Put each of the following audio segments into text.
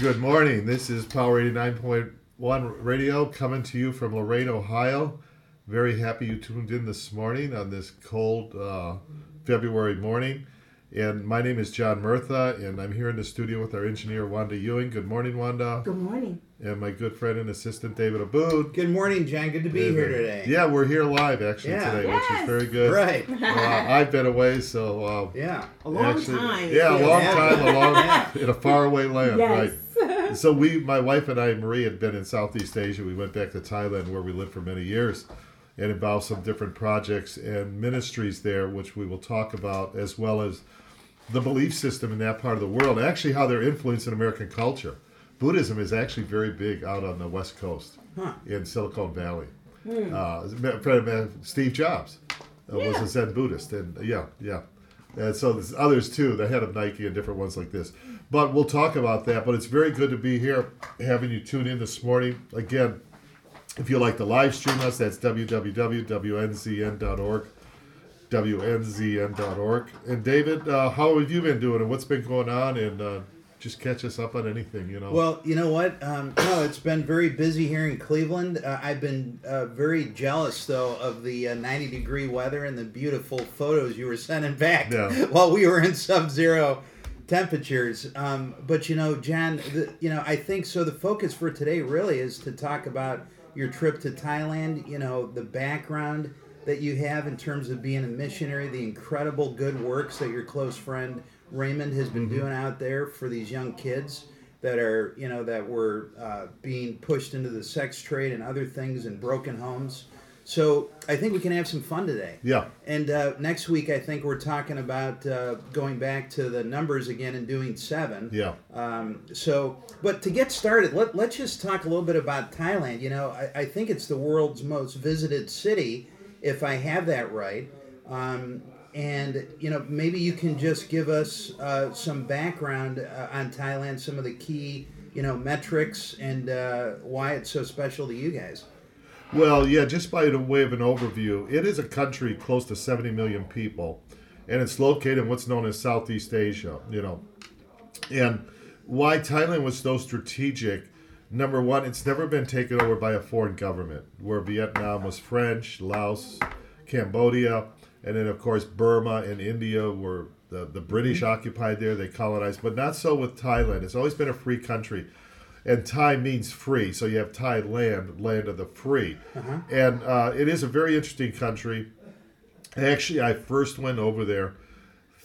Good morning. This is Power 89.1 Radio coming to you from Lorain, Ohio. Very happy you tuned in this morning on this cold uh, February morning. And my name is John Murtha, and I'm here in the studio with our engineer, Wanda Ewing. Good morning, Wanda. Good morning. And my good friend and assistant, David Abood. Good morning, John. Good to be here today. Yeah, we're here live actually Yeah. today, which is very good. Right. Uh, I've been away, so uh, Yeah. A long actually- time. Yeah, a long Yeah. time, a long Yeah. in a faraway land, Yes. right? So we, my wife and I, Marie, had been in Southeast Asia. We went back to Thailand, where we lived for many years, and involved some different projects and ministries there, which we will talk about, as well as the belief system in that part of the world. Actually, how they're influencing American culture. Buddhism is actually very big out on the West Coast, Huh. in Silicon Valley. Uh, as a matter of fact, uh, Steve Jobs uh, was a Zen Buddhist, and yeah, yeah. And so there's others too, the head of Nike and different ones like this. But we'll talk about that. But it's very good to be here, having you tune in this morning. Again, if you like to live stream us, that's www.wnzn.org, wnzn.org. And David, uh, how have you been doing, and what's been going on? And uh, just catch us up on anything, you know. Well, you know what? Um, no, it's been very busy here in Cleveland. Uh, I've been uh, very jealous, though, of the uh, 90 degree weather and the beautiful photos you were sending back Yeah. while we were in sub zero temperatures. Um, but, you know, Jan, the, you know, I think so. The focus for today really is to talk about your trip to Thailand, you know, the background that you have in terms of being a missionary, the incredible good works that your close friend Raymond has been doing out there for these young kids that are, you know, that were uh, being pushed into the sex trade and other things in broken homes. So I think we can have some fun today. yeah. And uh, next week, I think we're talking about uh, going back to the numbers again and doing seven. Yeah. Um, so, but to get started, let, let's just talk a little bit about Thailand. You know, I, I think it's the world's most visited city, if I have that right. Um, and, you know, maybe you can just give us uh, some background uh, on Thailand, some of the key, you know, metrics and uh, why it's so special to you guys. Well, yeah, just by the way of an overview, it is a country close to 70 million people, and it's located in what's known as Southeast Asia, you know. And why Thailand was so strategic, number one, it's never been taken over by a foreign government, where Vietnam was French, Laos, Cambodia, and then, of course, Burma and India were the, the British mm-hmm. occupied there, they colonized, but not so with Thailand. It's always been a free country and Thai means free, so you have Thai land, land of the free, and uh, it is a very interesting country. Actually, I first went over there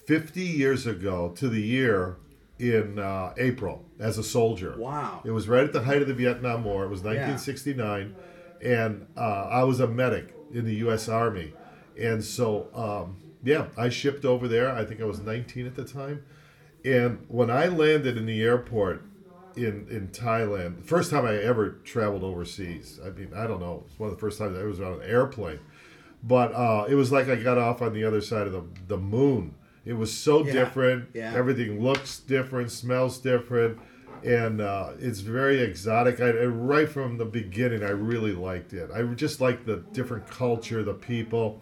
50 years ago to the year in uh, April as a soldier. Wow. It was right at the height of the Vietnam War. It was 1969, and uh, I was a medic in the U.S. Army, and so um, yeah, I shipped over there. I think I was 19 at the time, and when I landed in the airport in in Thailand, the first time I ever traveled overseas. I mean, I don't know. It's one of the first times I was on an airplane, but uh, it was like I got off on the other side of the the moon. It was so Yeah, different. yeah. Everything looks different, smells different, and uh, it's very exotic. I, I- right from the beginning, I really liked it. I just liked the different culture, the people,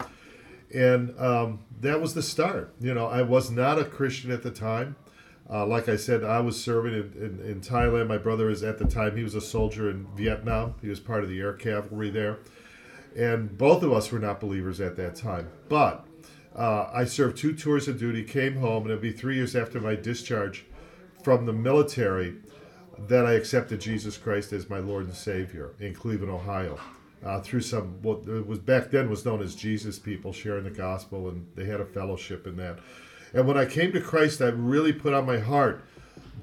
and um, that was the start. You know, I was not a Christian at the time. Uh, like I said, I was serving in, in, in Thailand. My brother is at the time, he was a soldier in Vietnam. He was part of the air cavalry there. And both of us were not believers at that time. But uh, I served two tours of duty, came home, and it'd be three years after my discharge from the military that I accepted Jesus Christ as my Lord and Savior in Cleveland, Ohio. Uh, through some what was back then was known as Jesus people sharing the gospel, and they had a fellowship in that. And when I came to Christ, I really put on my heart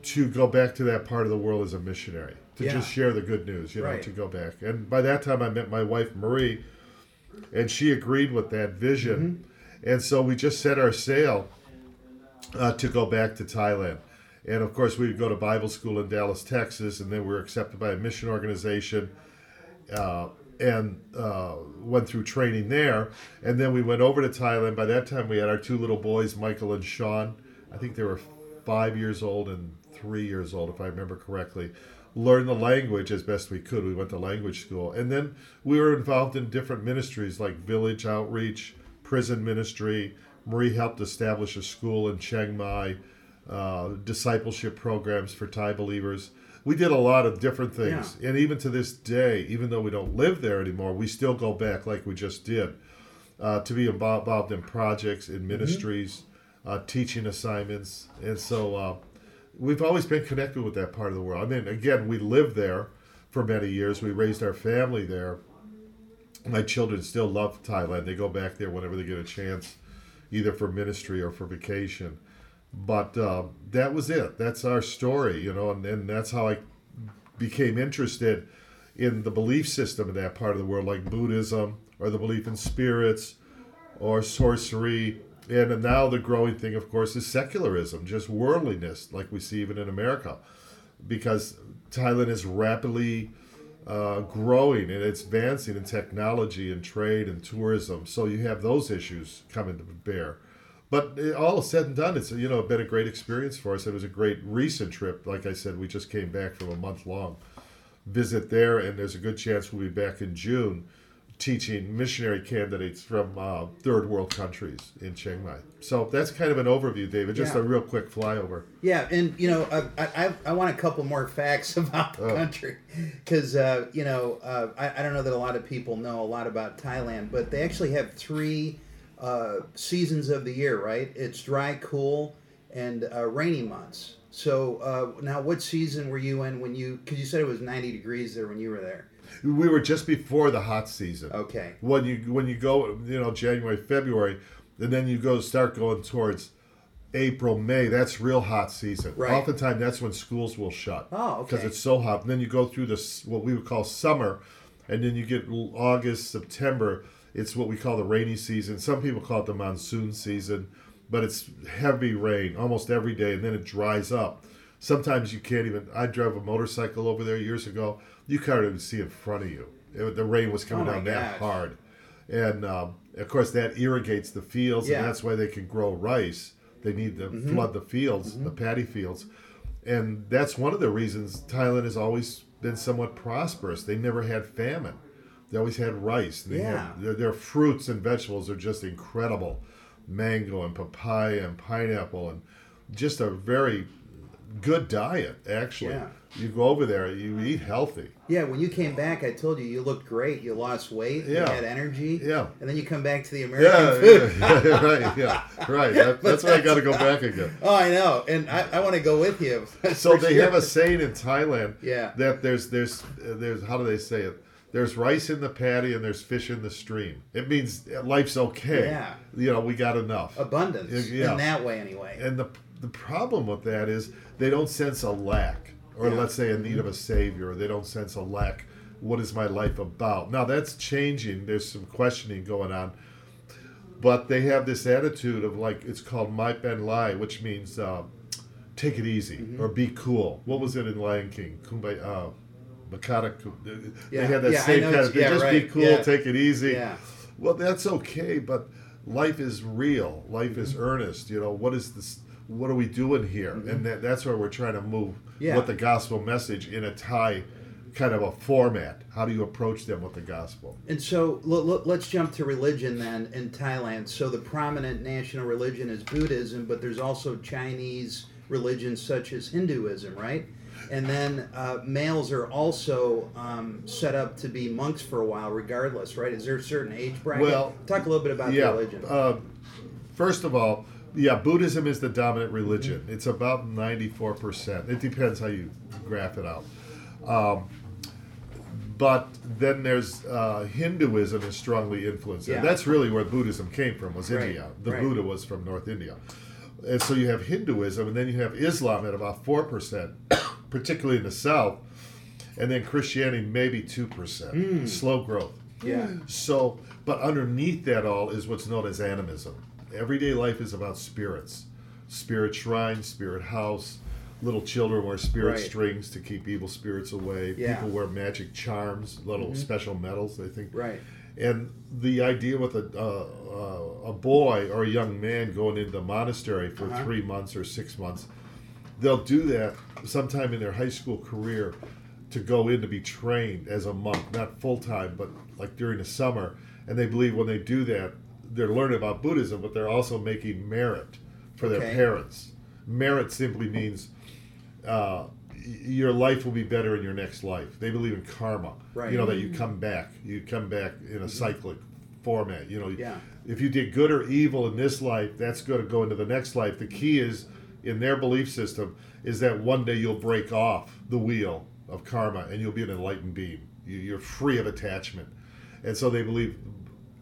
to go back to that part of the world as a missionary, to Yeah. just share the good news, you know, Right. to go back. And by that time, I met my wife Marie, and she agreed with that vision. And so we just set our sail uh, to go back to Thailand. And of course, we would go to Bible school in Dallas, Texas, and then we were accepted by a mission organization uh, and uh, went through training there. And then we went over to Thailand. By that time, we had our two little boys, Michael and Sean. I think they were five years old and three years old, if I remember correctly. Learned the language as best we could. We went to language school. And then we were involved in different ministries like village outreach, prison ministry. Marie helped establish a school in Chiang Mai. uh, discipleship programs for Thai believers. We did a lot of different things, and even to this day, even though we don't live there anymore, we still go back like we just did uh, to be involved, in projects, in ministries, uh, teaching assignments, and so uh, we've always been connected with that part of the world. I mean, again, we lived there for many years. We raised our family there. My children still love Thailand. They go back there whenever they get a chance, either for ministry or for vacation. But uh, that was it. That's our story, you know, and, and that's how I became interested in the belief system in that part of the world, like Buddhism or the belief in spirits or sorcery. And now the growing thing, of course, is secularism, just worldliness, like we see even in America, because Thailand is rapidly uh, growing and it's advancing in technology and trade and tourism. So you have those issues coming to bear. But all said and done, it's you know been a great experience for us. It was a great recent trip. Like I said, we just came back from a month long visit there, and there's a good chance we'll be back in June teaching missionary candidates from uh, third world countries in Chiang Mai. So that's kind of an overview, David. Just Yeah. a real quick flyover. Yeah, and you know, uh, I, I, I want a couple more facts about the Oh. country because uh, you know uh, I, I don't know that a lot of people know a lot about Thailand, but they actually have three uh, seasons of the year, right? It's dry, cool, and uh, rainy months. So uh, now, what season were you in when you? Because you said it was ninety degrees there when you were there. We were just before the hot season. Okay. When you when you go, you know, January, February, and then you go start going towards April, May. That's real hot season. Right. Oftentimes, that's when schools will shut. Oh, okay. Because it's so hot. And then you go through this what we would call summer, and then you get August, September. It's what we call the rainy season. Some people call it the monsoon season, but it's heavy rain almost every day, and then it dries up. Sometimes you can't even. I drove a motorcycle over there years ago. You can't even see in front of you. It, the rain was coming Oh down that hard, and um, of course that irrigates the fields, Yeah. and that's why they can grow rice. They need to Mm-hmm. flood the fields, the paddy fields, and that's one of the reasons Thailand has always been somewhat prosperous. They never had famine. They always had rice. They Yeah. have, their, their fruits and vegetables are just incredible. Mango and papaya and pineapple and just a very good diet, actually. Yeah. You go over there, you eat healthy. Yeah, when you came back, I told you you looked great. You lost weight. You Yeah. had energy. Yeah. And then you come back to the American Yeah, food. yeah, yeah, right, yeah, right. That, that's why I got to go back again. Oh, I know, and I, I want to go with you. So they sure. have a saying in Thailand Yeah. that there's there's uh, there's how do they say it? There's rice in the paddy and there's fish in the stream. It means life's okay. Yeah. You know, we got enough. abundance Yeah. in that way, anyway. And the the problem with that is they don't sense a lack, or Yeah. let's say a need of a savior, or they don't sense a lack. What is my life about? Now that's changing. There's some questioning going on, but they have this attitude of like it's called "my ben lai," which means uh, take it easy Mm-hmm. or be cool. What was it in Lion King? Kumbaya. Uh, Makata, Yeah. they had that Yeah, same kind of thing. yeah, Just right. be cool, Yeah. take it easy. Yeah. Well, that's okay, but life is real. Life Mm-hmm. is earnest. You know, what is this? What are we doing here? And that, that's where we're trying to move Mm-hmm. Yeah. with the gospel message in a Thai kind of a format. How do you approach them with the gospel? And so let's jump to religion then in Thailand. So the prominent national religion is Buddhism, but there's also Chinese religions such as Hinduism, right? And then uh, males are also um, set up to be monks for a while, regardless, right? Is there a certain age bracket? Well, talk a little bit about yeah. the religion. Uh, first of all, yeah, Buddhism is the dominant religion. It's about 94%. It depends how you graph it out. Um, but then there's uh, Hinduism is strongly influenced. Yeah. That's really where Buddhism came from, was Right, India. The right. Buddha was from North India. And so you have Hinduism, and then you have Islam at about 4%, particularly in the South, and then Christianity maybe 2%. Hmm. Slow growth. yeah. So, but underneath that all is what's known as animism. Everyday life is about spirits, spirit shrine, spirit house. Little children wear spirit Right. strings to keep evil spirits away. Yeah. People wear magic charms, little special medals. They think. Right. And the idea with a uh, uh, a boy or a young man going into the monastery for Uh-huh. three months or six months, they'll do that sometime in their high school career to go in to be trained as a monk, not full time, but like during the summer. And they believe when they do that, they're learning about Buddhism, but they're also making merit for their Okay. parents. Merit simply means uh, your life will be better in your next life. They believe in karma. Right. You know that you come back. You come back in a cyclic format. You know. Yeah. If you did good or evil in this life, that's going to go into the next life. The key is in their belief system is that one day you'll break off the wheel of karma and you'll be an enlightened being. You- You're free of attachment, and so they believe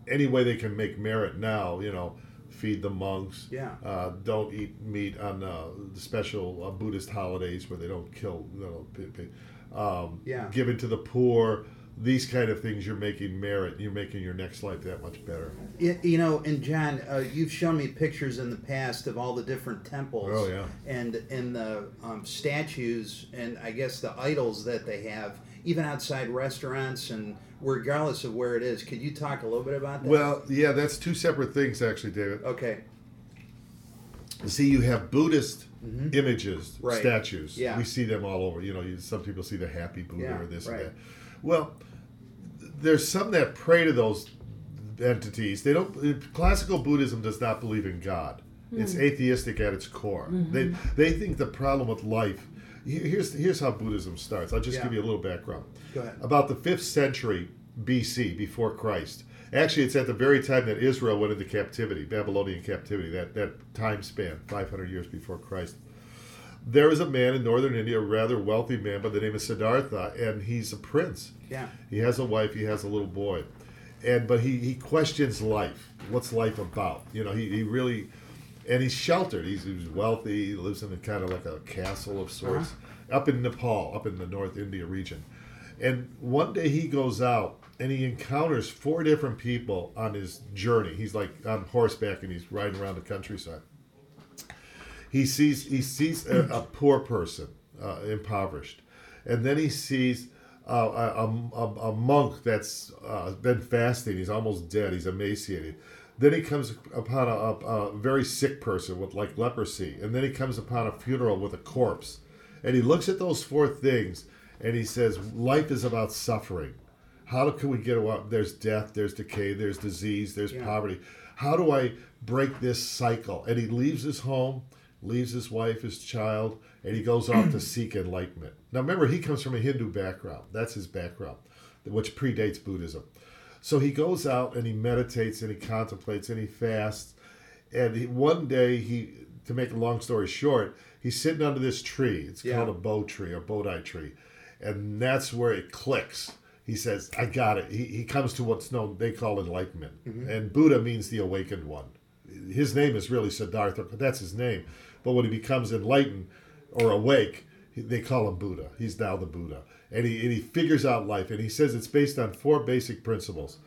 any way they can make merit now. You know. Feed the monks. Yeah. Uh, don't eat meat on uh, the special uh, Buddhist holidays where they don't kill. You know. Um, Yeah. Give it to the poor. These kind of things, you're making merit. You're making your next life that much better. You know, and John, uh, you've shown me pictures in the past of all the different temples. Oh, yeah. And and the um, statues and I guess the idols that they have, even outside restaurants and regardless of where it is. Could you talk a little bit about that? Well, yeah, that's two separate things, actually, David. okay. See, you have Buddhist images, Mm-hmm. Right. statues. Yeah. We see them all over. You know, some people see the happy Buddha Yeah, or this right. and that. Well, there's some that pray to those entities. They don't. Classical Buddhism does not believe in God. It's hmm. atheistic at its core. Mm-hmm. They they think the problem with life. Here's here's how Buddhism starts. I'll just Yeah. give you a little background. Go ahead. About the fifth century BC, before Christ. Actually, it's at the very time that Israel went into captivity, Babylonian captivity. That that time span, 500 years before Christ there is a man in northern India, a rather wealthy man by the name of Siddhartha, and he's a prince. Yeah. He has a wife, he has a little boy. And but he, he questions life. What's life about? You know, he, he really and he's sheltered. He's, he's wealthy, he lives in a kind of like a castle of uh-huh. sorts up in Nepal, up in the North India region. And one day he goes out and he encounters four different people on his journey. He's like on horseback and he's riding around the countryside he sees he sees a, a poor person uh, impoverished and then he sees uh, a, a, a monk that's uh, been fasting he's almost dead he's emaciated then he comes upon a, a, very sick person with like leprosy and then he comes upon a funeral with a corpse and he looks at those four things and he says life is about suffering how can we get away? There's death, there's decay, there's disease, there's Yeah. poverty. How do I break this cycle? And he leaves his home, leaves his wife, his child, and he goes off to seek enlightenment. Now, remember, he comes from a Hindu background. That's his background, which predates Buddhism. So he goes out and he meditates and he contemplates and he fasts. And he, one day, he, to make a long story short, he's sitting under this tree. It's Yeah. called a bo tree or bodhi tree. And that's where it clicks. He says, I got it. He, he comes to what's known, they call enlightenment. Mm-hmm. And Buddha means the awakened one. His name is really Siddhartha, but that's his name. But when he becomes enlightened or awake, they call him Buddha. He's now the Buddha. And he, and he figures out life. And he says it's based on four basic principles.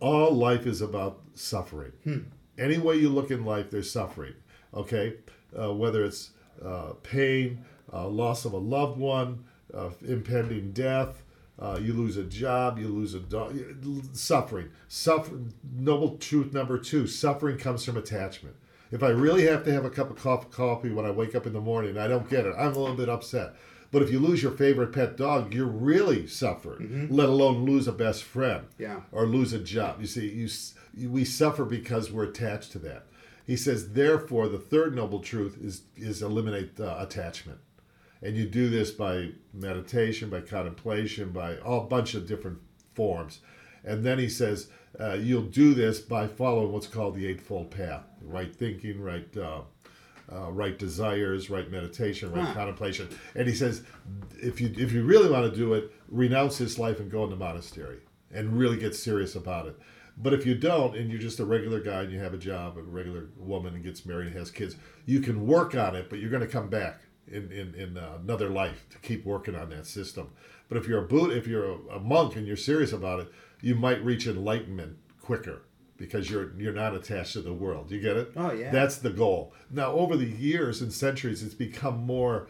All life is about suffering. Any way you look in life, there's suffering. Okay? Uh, whether it's uh, pain, uh, loss of a loved one, uh, impending death, uh, you lose a job, you lose a dog, suffering. Suffer, noble truth number two suffering comes from attachment. If I really have to have a cup of coffee, when I wake up in the morning, I don't get it. I'm a little bit upset. But if you lose your favorite pet dog, you're really suffering. Let alone lose a best friend Yeah. or lose a job. You see, you, we suffer because we're attached to that. He says, therefore, the third noble truth is is eliminate uh, attachment, and you do this by meditation, by contemplation, by a bunch of different forms. And then he says, uh, you'll do this by following what's called the Eightfold Path: right thinking, right. Uh, uh, right desires, right meditation, right Huh. contemplation, and he says, if you if you really want to do it, renounce this life and go into the monastery and really get serious about it. But if you don't, and you're just a regular guy and you have a job, a regular woman and gets married and has kids, you can work on it, but you're going to come back in in, in uh, another life to keep working on that system. But if you're a boot, if you're a, a monk and you're serious about it, you might reach enlightenment quicker because you're you're not attached to the world. You get it? Oh, yeah. That's the goal. Now, over the years and centuries, it's become more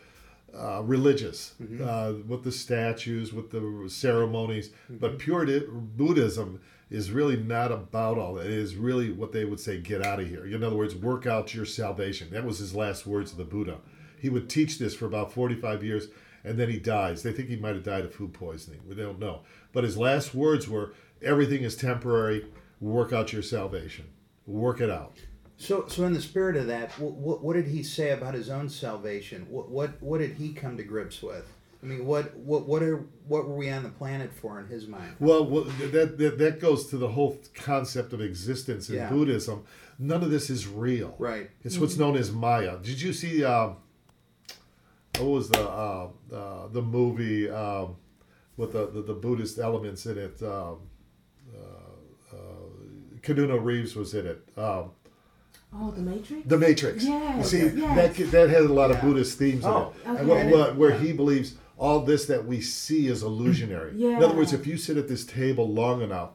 uh, religious uh, with the statues, with the ceremonies. But pure di- Buddhism is really not about all that. It is really what they would say, get out of here. In other words, work out your salvation. That was his last words of the Buddha. He would teach this for about 45 years and then he dies. They think he might have died of food poisoning. We don't know. But his last words were everything is temporary. Work out your salvation. Work it out. So, so in the spirit of that, what, what did he say about his own salvation? What, what, what did he come to grips with? I mean, what, what, what are, what were we on the planet for in his mind? Well, well that, that that goes to the whole concept of existence in Yeah. Buddhism. None of this is real. Right. It's what's known as Maya. Did you see? Um, what was the uh, uh, the movie um, with the, the the Buddhist elements in it? Um, uh, uh, Keanu Reeves was in it. Um, Oh, the Matrix. the Matrix. Yes, See, yes. that that has a lot of Yeah. Buddhist themes Oh, in it. Oh, and okay. what, what, where he believes all this that we see is illusionary. Yeah. In other words, if you sit at this table long enough,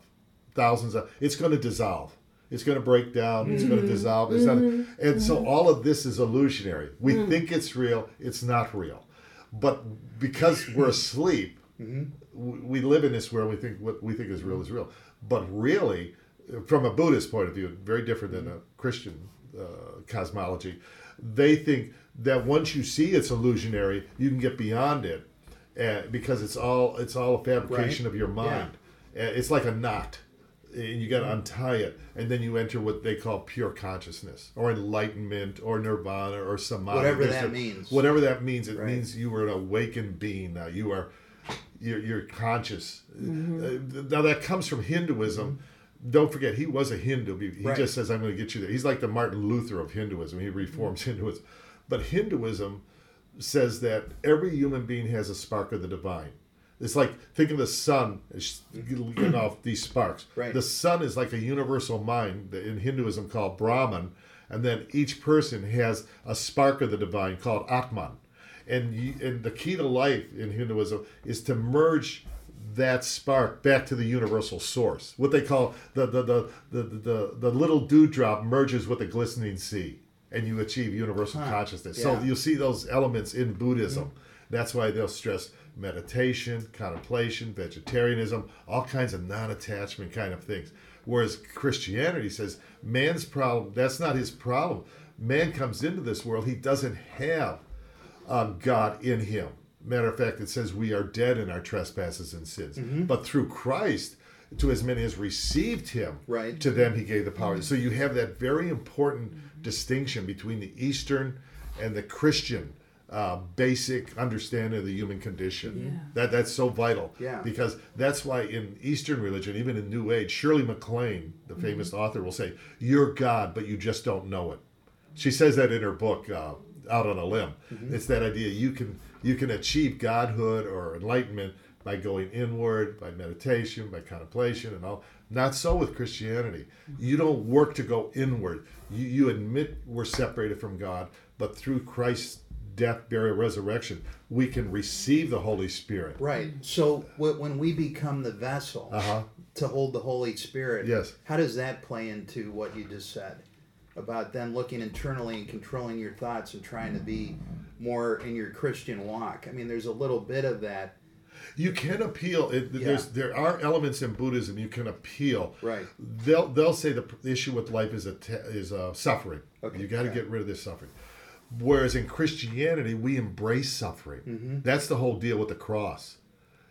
thousands of, it's going to dissolve. It's going to break down. It's going to mm-hmm. dissolve. It's not, mm-hmm. and so mm-hmm. all of this is illusionary. We mm. think it's real. It's not real. But because we're asleep, w- we live in this world. We think what we think is real is real. But really, from a Buddhist point of view, very different than a Christian uh, cosmology. They think that once you see it's illusionary, you can get beyond it, uh, because it's all it's all a fabrication Right. of your mind. Uh, It's like a knot, and you got to untie it, and then you enter what they call pure consciousness, or enlightenment, or nirvana, or samadhi. Whatever There's that a- means. Whatever that means, it Right. means you are an awakened being now. You are you're, you're conscious. Mm-hmm. Uh, now that comes from Hinduism. Don't forget, he was a Hindu. He Right. just says, "I'm going to get you there." He's like the Martin Luther of Hinduism. He reforms Mm-hmm. Hinduism, but Hinduism says that every human being has a spark of the divine. It's like think of the sun getting off these sparks. Right. The sun is like a universal mind in Hinduism called Brahman, and then each person has a spark of the divine called Atman. And you, and the key to life in Hinduism is to merge that spark back to the universal source. What they call the the the the, the, the little dewdrop merges with the glistening sea, and you achieve universal consciousness. So you'll see those elements in Buddhism. That's why they'll stress meditation, contemplation, vegetarianism, all kinds of non-attachment kind of things. Whereas Christianity says man's problem, that's not his problem. Man comes into this world, he doesn't have um, God in him. Matter of fact, it says we are dead in our trespasses and sins. Mm-hmm. But through Christ, to as many as received him, Right. to them he gave the power. So you have that very important distinction between the Eastern and the Christian uh, basic understanding of the human condition. That that's so vital. Yeah. Because that's why in Eastern religion, even in New Age, Shirley MacLaine, the famous author, will say, "You're God, but you just don't know it." She says that in her book, uh, Out on a Limb. It's that idea you can you can achieve godhood or enlightenment by going inward, by meditation, by contemplation, and all. Not so with Christianity. You don't work to go inward. You, you admit we're separated from God, but through Christ's death, burial, resurrection, we can receive the Holy Spirit. Right. So wh- when we become the vessel Uh-huh. to hold the Holy Spirit, Yes. how does that play into what you just said about then looking internally and controlling your thoughts and trying to be more in your Christian walk? I mean, there's a little bit of that. You can appeal. It, There's there are elements in Buddhism you can appeal. Right. They'll they'll say the, issue with life is a te- is uh, suffering. Okay, You got to yeah. get rid of this suffering. Whereas in Christianity we embrace suffering. Mm-hmm. That's the whole deal with the cross.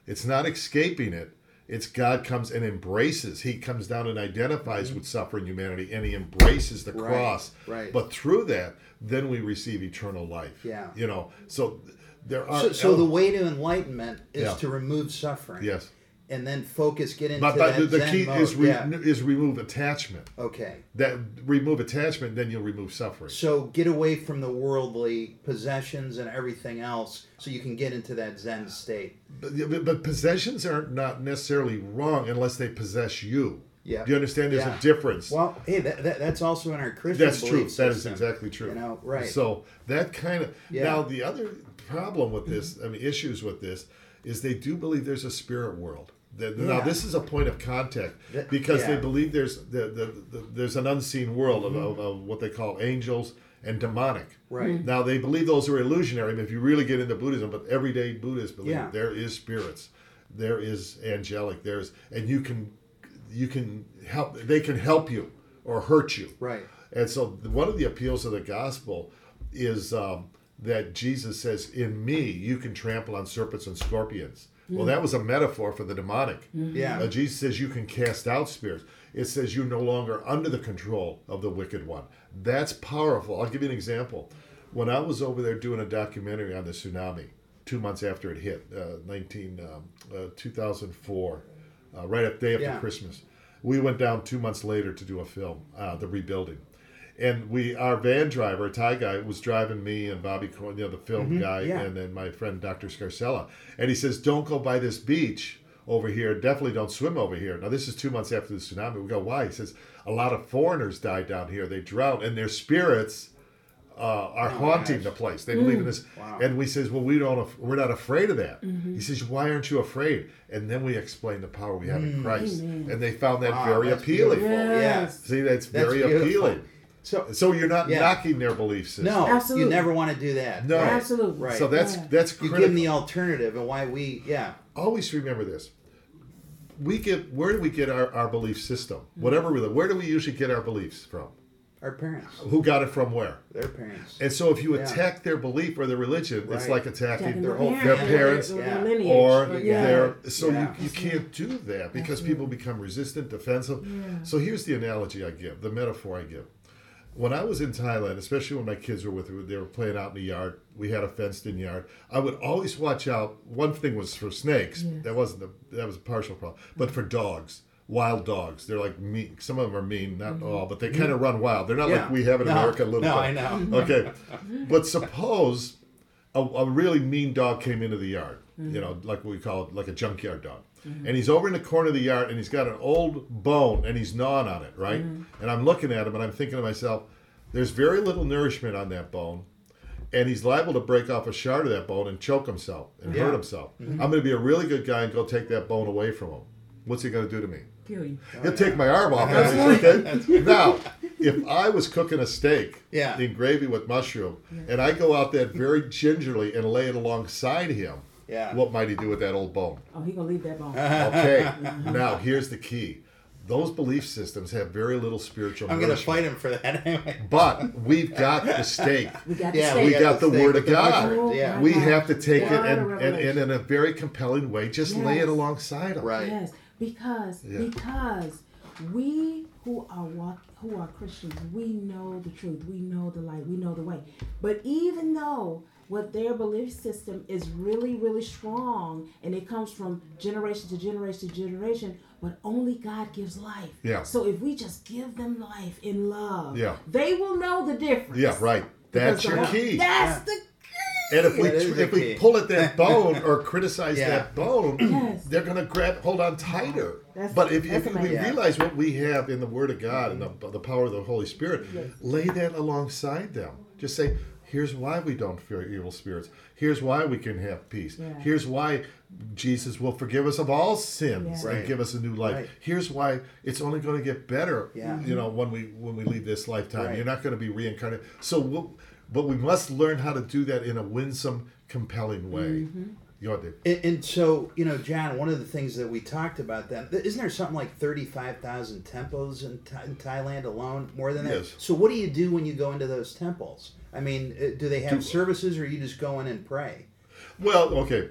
It's not escaping it. It's God comes and embraces. He comes down and identifies with suffering humanity, and he embraces the Mm-hmm. Right, cross. right. But through that, then we receive eternal life. Yeah. You know. So there are. So, so the way to enlightenment is Yeah. to remove suffering. yes. And then focus, get into But, but that the, key mode. is re, yeah. is remove attachment. Okay. That remove attachment, then you'll remove suffering. So get away from the worldly possessions and everything else, so you can get into that Zen state. But, but, possessions are not necessarily wrong unless they possess you. Yeah. Do you understand? There's Yeah. a difference. Well, hey, that, that, that's also in our Christian That's true. That is system, exactly true. You know, right? So that kind of Yeah. now the other problem with mm-hmm. this, I mean, issues with this, is they do believe there's a spirit world. That- Now this is a point of contact because they yeah. Mm-hmm. believe there's the, the, the, there's an unseen world of, of, of what they call angels and demonic. Right. Now they believe those are illusionary. But if you really get into Buddhism, but everyday Buddhists believe Yeah. there is spirits, there is angelic, there's and you can you can help. They can help you or hurt you. Right. And so one of the appeals of the gospel is um, that Jesus says, "In me you can trample on serpents and scorpions." Well, that was a metaphor for the demonic. Yeah. Uh, Jesus says you can cast out spirits. It says you're no longer under the control of the wicked one. That's powerful. I'll give you an example. When I was over there doing a documentary on the tsunami, two months after it hit, uh, 19, um, uh, 2004, uh, right at day after Yeah. Christmas, we went down two months later to do a film, uh, the rebuilding. And we, our van driver, Thai guy, was driving me and Bobby Cohen, you know, the film mm-hmm. guy, yeah. and then my friend Dr. Scarcella. And he says, "Don't go by this beach over here. Definitely don't swim over here." Now this is two months after the tsunami. We go, "Why?" He says, "A lot of foreigners died down here. They drowned, and their spirits." Uh, are haunting gosh. the place. They believe in this, mm. Wow. and we says, "Well, we don't. We're not afraid of that." Mm-hmm. He says, "Why aren't you afraid?" And then we explain the power we have in mm. Christ, Amen. and they found that Wow, very appealing. beautiful. Yes. See, that's, That's very beautiful. appealing. So So you're not Yeah. knocking their belief system. no, Absolutely. you never want to do that. No. Right. Absolutely. Right. So that's Yeah. that's You give them the alternative and why we yeah. Always remember this. We get where do we get our, our belief system? Mm-hmm. Whatever we where do we usually get our beliefs from? Our parents. Who got it from where? Their parents. And so if you Yeah. attack their belief or their religion, it's like attacking Attacking their the whole their parents, parents or Yeah. their or yeah. their so Yeah. you, you can't do that because people become resistant, defensive. Yeah. So here's the analogy I give, the metaphor I give. When I was in Thailand, especially when my kids were with me, they were playing out in the yard. We had a fenced-in yard. I would always watch out. One thing was for snakes. Yes. That wasn't the, that was a partial problem. But for dogs, wild dogs, they're like mean. Some of them are mean, not mm-hmm. all, but they kind of mm-hmm. run wild. They're not Yeah. like we have in No. America. Little No, dog. I know. Okay, but suppose a, a really mean dog came into the yard, you mm-hmm. know, like what we call it, like a junkyard dog. And he's over in the corner of the yard and he's got an old bone and he's gnawing on it, right? Mm-hmm. And I'm looking at him and I'm thinking to myself, there's very little nourishment on that bone. And he's liable to break off a shard of that bone and choke himself and Yeah. hurt himself. Mm-hmm. I'm going to be a really good guy and go take that bone away from him. What's he going to do to me? Kill you. He'll take my arm off. okay? now, if I was cooking a steak Yeah. in gravy with mushroom, and I go out there very gingerly and lay it alongside him, Yeah. what might he do with that old bone? Oh, he gonna leave that bone. Okay. now, here's the key. Those belief systems have very little spiritual I'm gonna fight him for that anyway. But we've got the steak. We got the, Yeah, the we steak. got the steak word of God. mushrooms, Yeah. We have to take it and, and, and in a very compelling way, just lay it Yes. alongside him. Right. Yes, because Yeah. because we who are walk who are Christians, we know the truth, we know the light, we know the way. But even though what their belief system is really really strong and it comes from generation to generation to generation, but only God gives life. Yeah. So if we just give them life in love, Yeah. they will know the difference. Yeah, right. That's your the- key. That's the key. And if we That is the if we key. pull at that bone or criticize Yeah. that bone, Yes. they're gonna grab hold on tighter. That's- but if, if we amazing. realize what we have in the Word of God and the, mm-hmm. the power of the Holy Spirit, Yes. lay that alongside them. Just say, here's why we don't fear evil spirits. Here's why we can have peace. Yeah. Here's why Jesus will forgive us of all sins Yeah. and Right. give us a new life. Right. Here's why it's only going to get better. Yeah. You know, when we when we leave this lifetime, Right. you're not going to be reincarnated. So, we'll, but we must learn how to do that in a winsome, compelling way. Mm-hmm. You know, Dave? And, and so, you know, John, one of the things that we talked about then, isn't there something like 35,000 temples in, Tha- in Thailand alone? More than that? Yes. So, what do you do when you go into those temples? I mean, uh, do they have Do- services or you just go in and pray? Well, okay.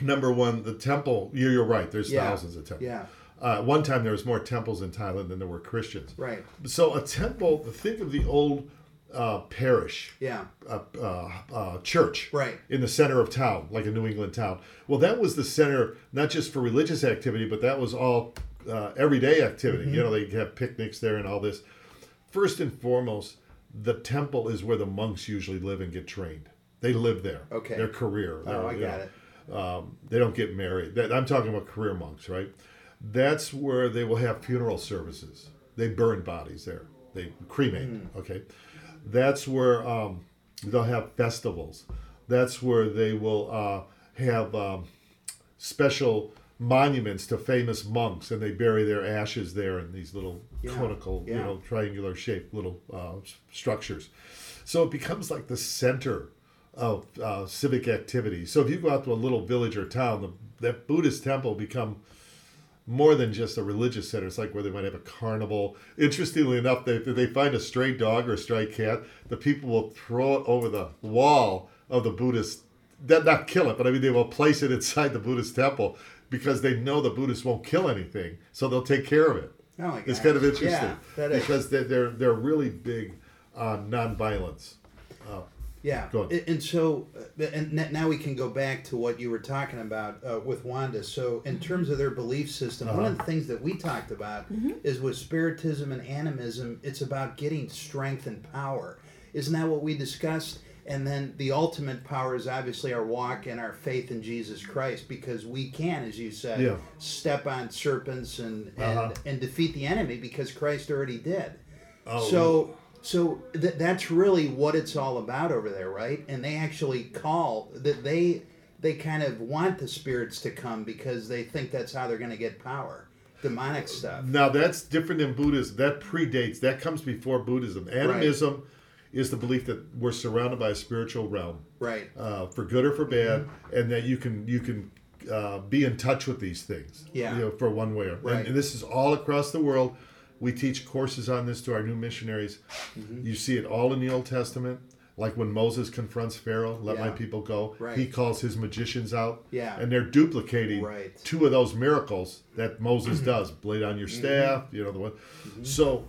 Number one, the temple. You're, you're right. There's Yeah. thousands of temples. Yeah, Uh, one time there was more temples in Thailand than there were Christians. right. So a temple. Think of the old uh, parish. Yeah, uh, uh, uh, church Right. in the center of town, like a New England town. Well, that was the center not just for religious activity, but that was all uh, everyday activity. Mm-hmm. You know, they have picnics there and all this. First and foremost, the temple is where the monks usually live and get trained. They live there. Okay. Their career. Oh, their- I got know, it. um, they don't get married. That, I'm talking about career monks, right? That's where they will have funeral services. They burn bodies there. They cremate. Hmm. Okay, that's where um, they'll have festivals. That's where they will uh, have um, special monuments to famous monks, and they bury their ashes there in these little Yeah, conical, you know, triangular shaped little uh, structures. So it becomes like the center of uh, civic activity. So if you go out to a little village or town, the, that Buddhist temple become more than just a religious center. It's like where they might have a carnival. Interestingly enough, they, if they find a stray dog or a stray cat, the people will throw it over the wall of the Buddhist. That not kill it, but I mean they will place it inside the Buddhist temple because they know the Buddhists won't kill anything, so they'll take care of it. Oh my It's kind of interesting Yeah, that is. because they're, they're they're really big on nonviolence. Yeah, Go on. And so, uh, and now we can go back to what you were talking about uh, with Wanda. So, in terms of their belief system, one Uh-huh. of the things that we talked about is with spiritism and animism, it's about getting strength and power. Isn't that what we discussed? And then the ultimate power is obviously our walk and our faith in Jesus Christ, because we can, as you said, Yeah. step on serpents and and, Uh-huh. and defeat the enemy because Christ already did. Oh, So so th- that's really what it's all about over there, right? And they actually call that they they kind of want the spirits to come because they think that's how they're going to get power, demonic stuff. Now that's different than Buddhism. That predates. That comes before Buddhism. Animism is the belief that we're surrounded by a spiritual realm, Right. uh, for good or for bad, Mm-hmm. and that you can you can uh, be in touch with these things. Yeah. You know, for one way or Right. and, and this is all across the world. We teach courses on this to our new missionaries. Mm-hmm. You see it all in the Old Testament. Like when Moses confronts Pharaoh, let my people go. Right. He calls his magicians out. Yeah. And they're duplicating Right. two of those miracles that Moses does. Blade on your Mm-hmm. staff, you know the one. So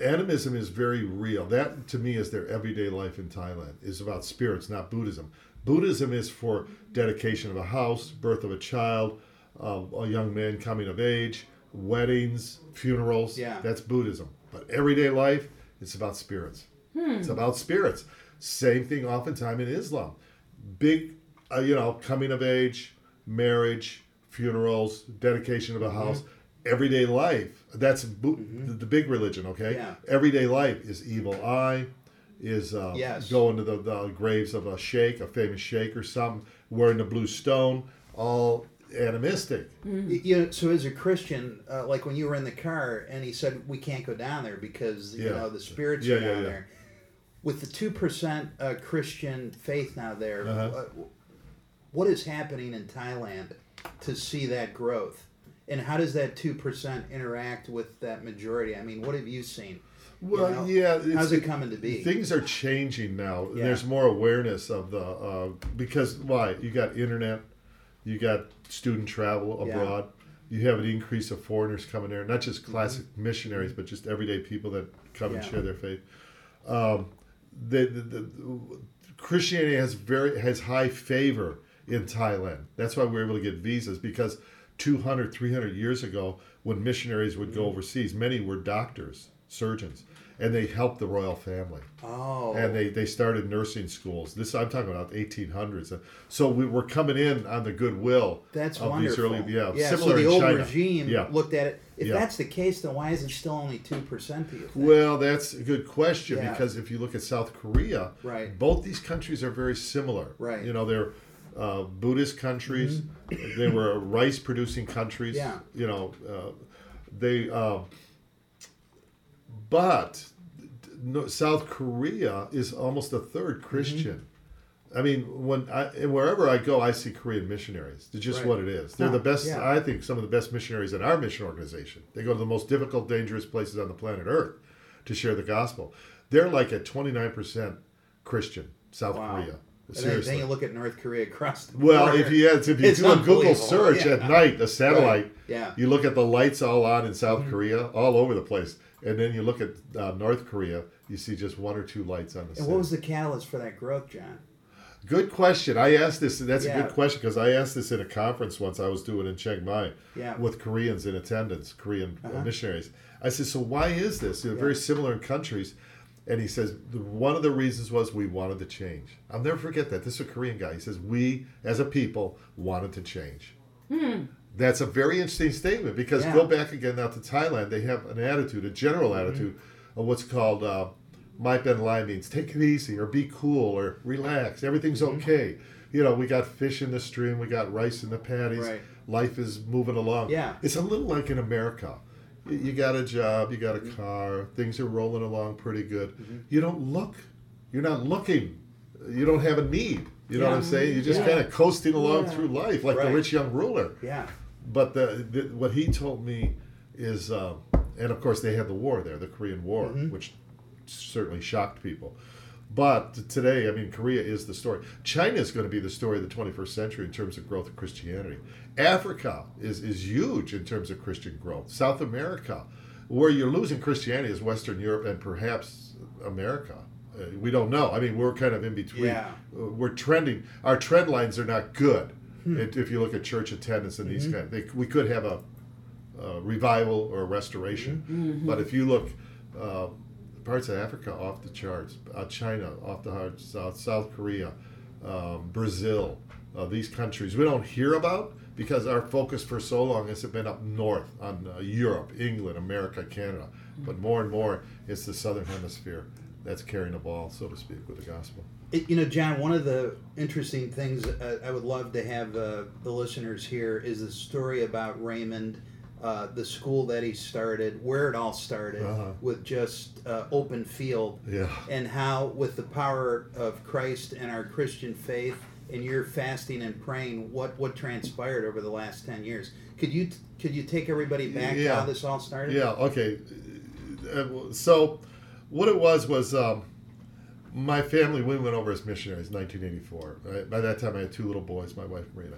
animism is very real. That to me is their everyday life in Thailand. Is about spirits, not Buddhism. Buddhism is for dedication of a house, birth of a child, uh, a young man coming of age, weddings, funerals. Yeah. That's Buddhism. But everyday life, it's about spirits. It's about spirits. Same thing oftentimes in Islam. Big, uh, you know, coming of age, marriage, funerals, dedication of a house, everyday life. That's Bu- the, the big religion, okay? Yeah. Everyday life is evil eye, is uh, Yes. going to the, the graves of a sheikh, a famous sheikh or something, wearing the blue stone, all animistic. Y- You know, so as a Christian, uh, like when you were in the car and he said we can't go down there because you Yeah. know the spirits Yeah, are down there. With the two percent uh, Christian faith now there, Uh-huh. uh, what is happening in Thailand to see that growth, and how does that two percent interact with that majority? I mean, what have you seen? Well, know? yeah. it's- How's it coming to be? Things are changing now. Yeah. There's more awareness of the uh, because why you got internet, you got student travel Yeah. abroad. You have an increase of foreigners coming there, not just classic Mm-hmm. missionaries, but just everyday people that come and share their faith. Um, the, the, the Christianity has very has high favor in Thailand. That's why we're able to get visas because 200, 300 years ago, when missionaries would go overseas, many were doctors, surgeons, and they helped the royal family Oh, and they, they started nursing schools. This I'm talking about 1800s. So we were coming in on the goodwill that's of wonderful. these early, yeah, yeah. similar So the old China. regime Yeah. looked at it. If Yeah. that's the case, then why is it still only two percent? Do you think? Well, that's a good question Yeah. because if you look at South Korea, Right. both these countries are very similar. Right. You know, they're uh, Buddhist countries. They were rice producing countries. Yeah. You know, uh, they. Uh, but no, South Korea is almost a third Christian. I mean, when I and wherever I go, I see Korean missionaries. It's just Right. what it is. They're No, the best. yeah. I think some of the best missionaries in our mission organization. They go to the most difficult, dangerous places on the planet Earth to share the gospel. They're like at twenty nine percent Christian. South Wow. Korea. Seriously. then you look at North Korea across the well, border. if you had, if you do a Google search Yeah. at night, a satellite, Right. Yeah. you look at the lights all on in South Mm-hmm. Korea, all over the place, and then you look at uh, North Korea, you see just one or two lights on the. And city. what was the catalyst for that growth, John? Good question. I asked this. That's a good question because I asked this in a conference once I was doing in Chiang Mai Yeah. with Koreans in attendance, Korean uh Uh-huh. missionaries. I said, "So why is this? They're very similar in countries." And he says the, one of the reasons was we wanted to change. I'll never forget that. This is a Korean guy. He says we, as a people, wanted to change. That's a very interesting statement because Yeah. go back again now to Thailand. They have an attitude, a general Mm-hmm. attitude of what's called uh, Mai Ben Lai means take it easy or be cool or relax. Everything's Mm-hmm. okay. You know, we got fish in the stream, we got rice in the paddies. Right. Life is moving along. Yeah. It's a little like in America. You- You got a job, you got a Mm-hmm. car, things are rolling along pretty good. You don't look, you're not looking, you don't have a need. You know what I'm saying? You're just Yeah. kind of coasting along Yeah. through life like Right. the rich young ruler. Yeah. but the, the what he told me is, uh, and of course they had the war there, the Korean War, Mm-hmm. which certainly shocked people. But today, I mean, Korea is the story. China is going to be the story of the 21st century in terms of growth of Christianity. Africa is, is huge in terms of Christian growth. South America, where you're losing Christianity is Western Europe and perhaps America. Uh, we don't know. I mean, we're kind of in between. Yeah. Uh, We're trending. Our trend lines are not good. If, if you look at church attendance and these kind of, they, we could have a, a revival or a restoration. But if you look, uh, parts of Africa off the charts, uh, China off the charts, South, South Korea, um, Brazil, uh, these countries we don't hear about because our focus for so long has been up north on uh, Europe, England, America, Canada. But more and more, it's the southern hemisphere that's carrying the ball, so to speak, with the gospel. It, you know, John, one of the interesting things uh, I would love to have uh, the listeners hear is the story about Raymond, uh, the school that he started, where it all started Uh-huh. with just uh, open field, Yeah. and how, with the power of Christ and our Christian faith, and your fasting and praying, what what transpired over the last ten years? Could you could you take everybody back to Yeah. how this all started? Yeah. Okay. Uh, So, what it was was um, my family. We went over as missionaries in 1984. Right? By that time, I had two little boys, my wife Marina.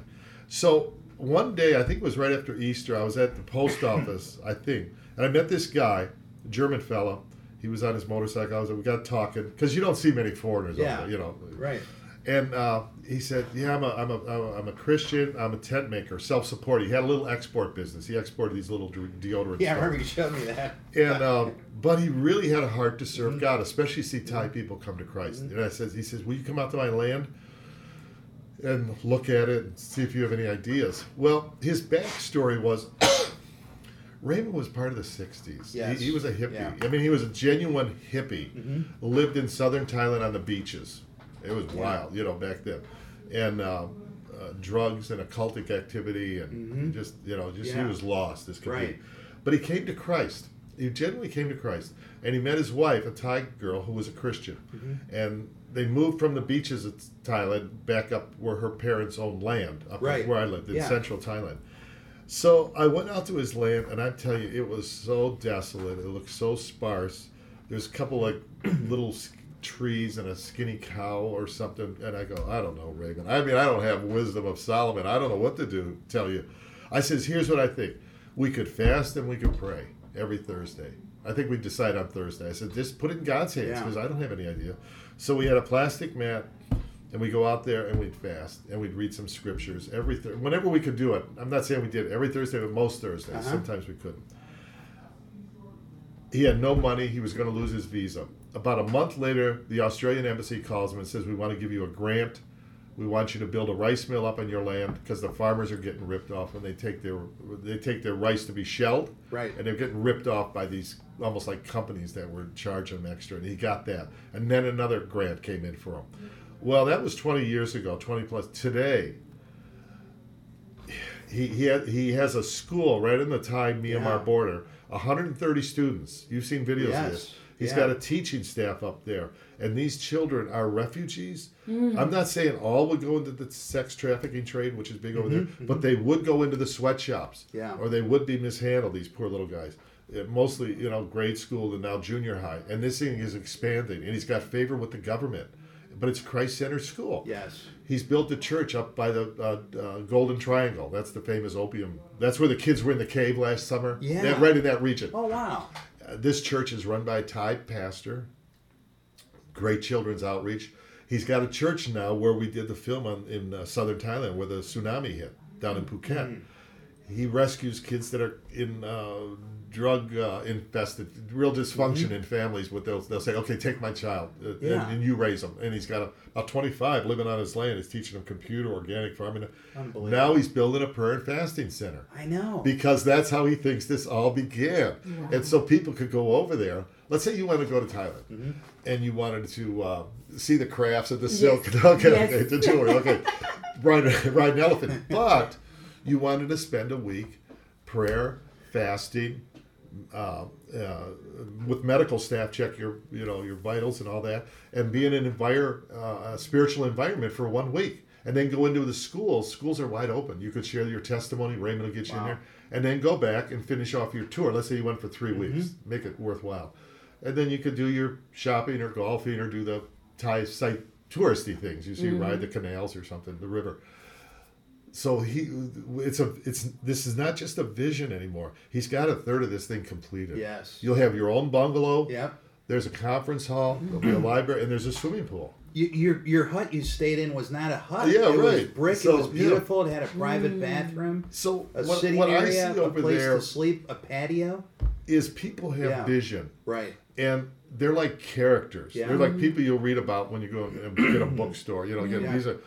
So one day, I think it was right after Easter, I was at the post office, I think, and I met this guy, a German fellow. He was on his motorcycle. I was. like, We got talking because you don't see many foreigners. Yeah. There, you know. Right. And uh, he said, "Yeah, I'm a, I'm a, I'm a, Christian. I'm a tent maker, self-support. He had a little export business. He exported these little de- deodorant. Yeah, I remember you showed me that. And um, but he really had a heart to serve Mm-hmm. God, especially see Thai people come to Christ. And I says, he says, "Will you come out to my land and look at it and see if you have any ideas?" Well, his backstory was. Raymond was part of the '60s. Yes. He, he was a hippie. Yeah. I mean, he was a genuine hippie. Mm-hmm. Lived in southern Thailand on the beaches. It was wild, you know, back then, and uh, uh, drugs and occultic activity, and just you know, just he Mm-hmm. Was lost. This could Right. be. But he came to Christ. He genuinely came to Christ, and he met his wife, a Thai girl who was a Christian, Mm-hmm. and they moved from the beaches of Thailand back up where her parents owned land, up Right. where I lived in Yeah. central Thailand. So I went out to his land, and I tell you, it was so desolate. It looked so sparse. There's a couple like little trees and a skinny cow or something, and I go, I don't know, Raymond. I mean, I don't have wisdom of Solomon. I don't know what to do. Tell you, I says, here's what I think: we could fast and we could pray every Thursday. I think we decide on Thursday. I said, just put it in God's hands Yeah. because I don't have any idea. So we had a plastic mat and we go out there and we'd fast and we'd read some scriptures every th- whenever we could do it. I'm not saying we did it every Thursday, but most Thursdays. Uh-huh. Sometimes we couldn't. He had no money. He was going to lose his visa. About a month later, the Australian embassy calls him and says, "We want to give you a grant. We want you to build a rice mill up on your land because the farmers are getting ripped off when they take their they take their rice to be shelled, Right. And they're getting ripped off by these almost like companies that were charging them extra. And he got that, and then another grant came in for him. Well, that was 20 years ago, 20 plus. Today, he he, had, he has a school right in the Thai Myanmar Yeah. border. 130 students. You've seen videos Yes. of this. He's Yeah. got a teaching staff up there, and these children are refugees. I'm not saying all would go into the sex trafficking trade, which is big over there, but they would go into the sweatshops, Yeah. or they would be mishandled. These poor little guys, Uh, mostly you know grade school and now junior high, and this thing is expanding, and he's got favor with the government, but it's Christ-centered school. Yes. He's built a church up by the uh, uh, Golden Triangle. That's the famous opium. That's where the kids were in the cave last summer. Yeah. That- right in that region. Oh wow. This church is run by a Thai pastor. Great children's outreach. He's got a church now where we did the film on, in uh, southern Thailand where the tsunami hit down in Phuket. Hmm. He rescues kids that are in uh, drug uh, infested, real dysfunction in families. But they'll, they'll say, "Okay, take my child, uh, Mm-hmm. Yeah. and, and you raise him, And he's got a, about twenty five living on his land. He's teaching him computer, organic farming. Now he's building a prayer and fasting center I know. because that's how he thinks this all began. And so people could go over there. Let's say you want to go to Thailand Mm-hmm. and you wanted to uh, see the crafts of the silk. Okay, Yes. okay, the jewelry. Okay, ride, ride an elephant. But you wanted to spend a week prayer, fasting, uh, uh, with medical staff check your you know your vitals and all that, and be in an envir- uh, a spiritual environment for one week. and then go into the schools. Schools are wide open. You could share your testimony. Raymond will get you in there, and then go back and finish off your tour. Let's say you went for 3 Mm-hmm. weeks. Make it worthwhile, and then you could do your shopping or golfing or do the Thai site touristy things. You see, ride the canals or something, the river. So he, it's a, it's this is not just a vision anymore. He's got a third of this thing completed. Yes. You'll have your own bungalow. Yep. There's a conference hall. There'll be a library, and there's a swimming pool. You, your your hut you stayed in was not a hut. Yeah, it was right. brick. So, it was yeah. beautiful. It had a private hmm. bathroom, So a what, sitting what I area, see a over place there to sleep, a patio. is people have Yeah. vision, Right. and they're like characters. Yeah. They're like mm-hmm. people you'll read about when you go and get a bookstore. You know, get Yeah. these are.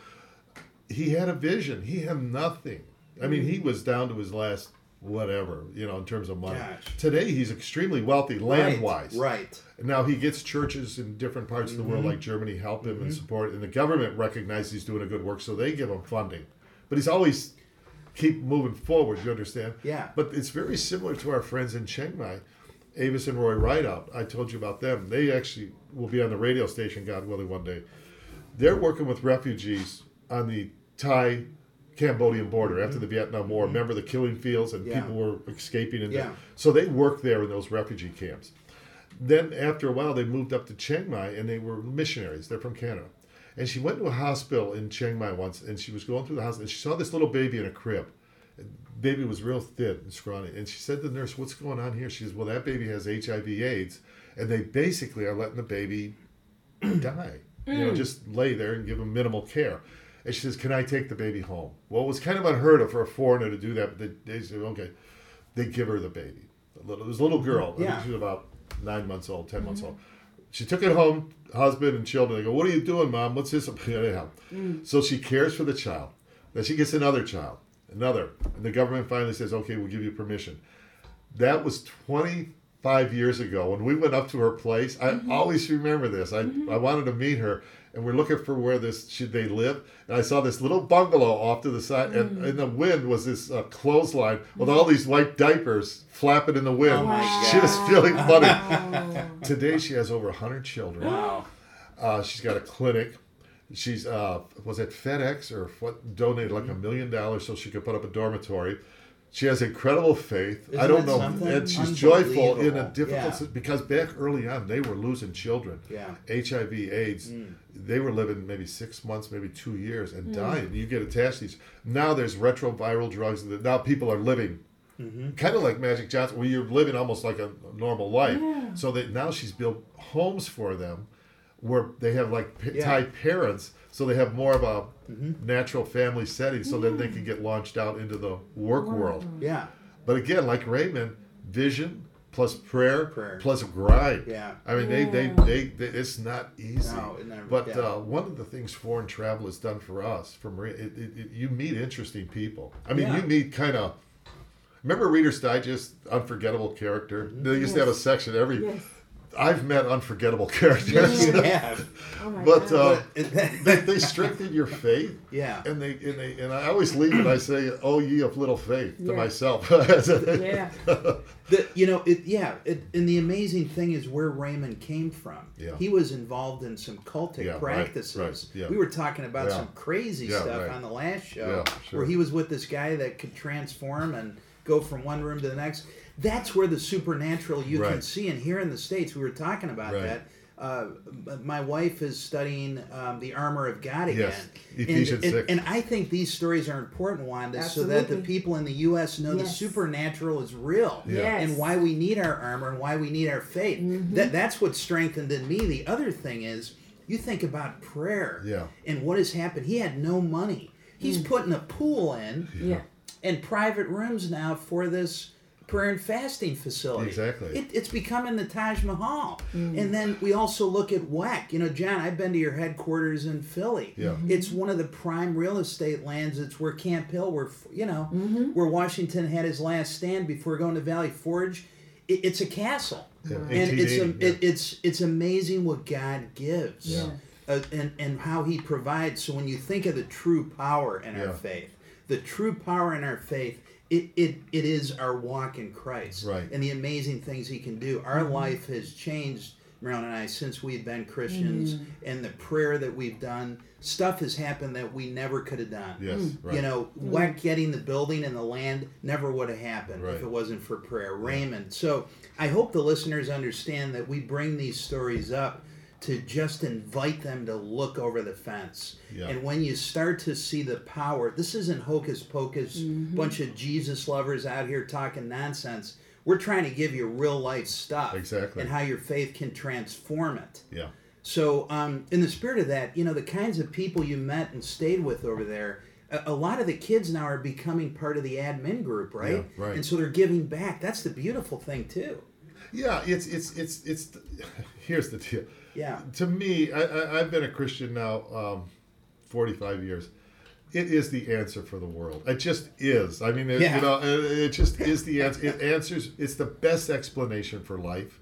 He had a vision. He had nothing. I mean, he was down to his last whatever. You know, in terms of money. Gosh. Today, he's extremely wealthy land wise. Right. Now he gets churches in different parts of the Mm-hmm. world, like Germany, help him and support, and the government recognizes he's doing a good work, so they give him funding. But he's always keep moving forward. You understand? Yeah. But it's very similar to our friends in Chiang Mai, Avis and Roy Rideout. I told you about them. They actually will be on the radio station, God willing, one day. They're working with refugees on the Thai Cambodian border after the Vietnam War. Remember the killing fields and Mm-hmm. Yeah. people were escaping and Yeah. so they worked there in those refugee camps. Then after a while they moved up to Chiang Mai and they were missionaries. They're from Canada. And she went to a hospital in Chiang Mai once and she was going through the hospital and she saw this little baby in a crib. Baby was real thin and scrawny. And she said to the nurse, What's going on here? She says, Well, that baby has HIV AIDS. And they basically are letting the baby die. You know, just lay there and give him minimal care. And she says, Can I take the baby home? Well, it was kind of unheard of for a foreigner to do that, but they, they said, Okay. They give her the baby. A little, it was a little girl. I Yeah. think she was about nine months old, 10 months mm-hmm. old. She took it home, husband and children. They go, What are you doing, mom? What's this? Anyhow. Mm. So she cares for the child. Then she gets another child, another. And the government finally says, Okay, we'll give you permission. That was 25 years ago when we went up to her place. I always remember this. I, I wanted to meet her, and we're looking for where this should they live. And I saw this little bungalow off to the side, and in the wind was this uh, clothesline with all these white diapers flapping in the wind. Oh she was feeling funny. Oh. Today she has over 100 children. Wow. Uh, she's got a clinic. She's uh, was it FedEx or what donated like a million dollars so she could put up a dormitory. She has incredible faith. I Isn't don't know, and she's joyful in a difficult Yeah. because back early on they were losing children. Yeah. HIV, AIDS. Mm. They were living maybe six months, maybe two years, and dying. You get attached to these. Now there's retroviral drugs that now people are living. Mm-hmm. Kind of like Magic Johnson, where you're living almost like a normal life. Yeah. So that now she's built homes for them, where they have like p- Yeah. Thai parents, so they have more of a natural family setting, so that they can get launched out into the work world. Yeah. But again, like Raymond, vision plus prayer, Prayer. plus grind. Yeah. I mean, they, they, they, they, it's not easy. No, it never- but yeah. uh, one of the things foreign travel has done for us, from it, it, it, you meet interesting people. I mean, Yeah. you meet kind of. Remember Reader's Digest, unforgettable character. Mm-hmm. They used to have a section every. Yes. I've met unforgettable characters, Yes, you have. Oh my but God. uh, they, they strengthen your faith. yeah. And they and they and I always leave and I say, "Oh, ye of little faith," to Yeah. myself. yeah. The, you know, it, yeah, it, and the amazing thing is where Raymond came from. Yeah. He was involved in some cultic Yeah, right, practices. right, yeah. We were talking about Yeah. some crazy Yeah, stuff right. on the last show Yeah, sure. where he was with this guy that could transform and go from one room to the next. That's where the supernatural you can see. And here in the States, we were talking about Right. that. Uh, my wife is studying um, the armor of God again. Yes, And- Ephesians and, 6. and I think these stories are important, Wanda, so that the people in the U.S. know the supernatural is real Yeah. Yes. and why we need our armor and why we need our faith. Mm-hmm. That that's what strengthened in me. The other thing is you think about prayer Yeah. and what has happened. He had no money. He's Mm. putting a pool in Yeah. and private rooms now for this prayer and fasting facility. Exactly. It, it's becoming the Taj Mahal. Mm. And then we also look at WEC. You know, John, I've been to your headquarters in Philly. Yeah. Mm-hmm. It's one of the prime real estate lands. It's where Camp Hill, where, you know, Mm-hmm. where Washington had his last stand before going to Valley Forge. It, it's a castle. Yeah. And 1880, it's, a, yeah. it, it's, it's amazing what God gives Yeah. uh, and, and how he provides. So when you think of the true power in our faith, the true power in our faith, it, it, it is our walk in Christ Right. and the amazing things he can do. Our mm-hmm. life has changed Marilyn and I, since we've been Christians, and the prayer that we've done, stuff has happened that we never could have done. Yes, mm. right. You know, mm-hmm. WEC getting the building and the land never would have happened Right. if it wasn't for prayer. Raymond. So I hope the listeners understand that we bring these stories up to just invite them to look over the fence. Yeah. And when you start to see the power, this isn't hocus pocus, bunch of Jesus lovers out here talking nonsense. We're trying to give you real life stuff. Exactly. And how your faith can transform it. yeah. So, um, in the spirit of that, you know, the kinds of people you met and stayed with over there, a, a lot of the kids now are becoming part of the admin group, right? Yeah, right. And so they're giving back. That's the beautiful thing, too. Yeah, it's it's it's it's. Here's the deal. Yeah. To me, I, I I've been a Christian now, um, forty five years. It is the answer for the world. It just is. I mean, it, Yeah. you know, it, it just is the answer. It answers. It's the best explanation for life.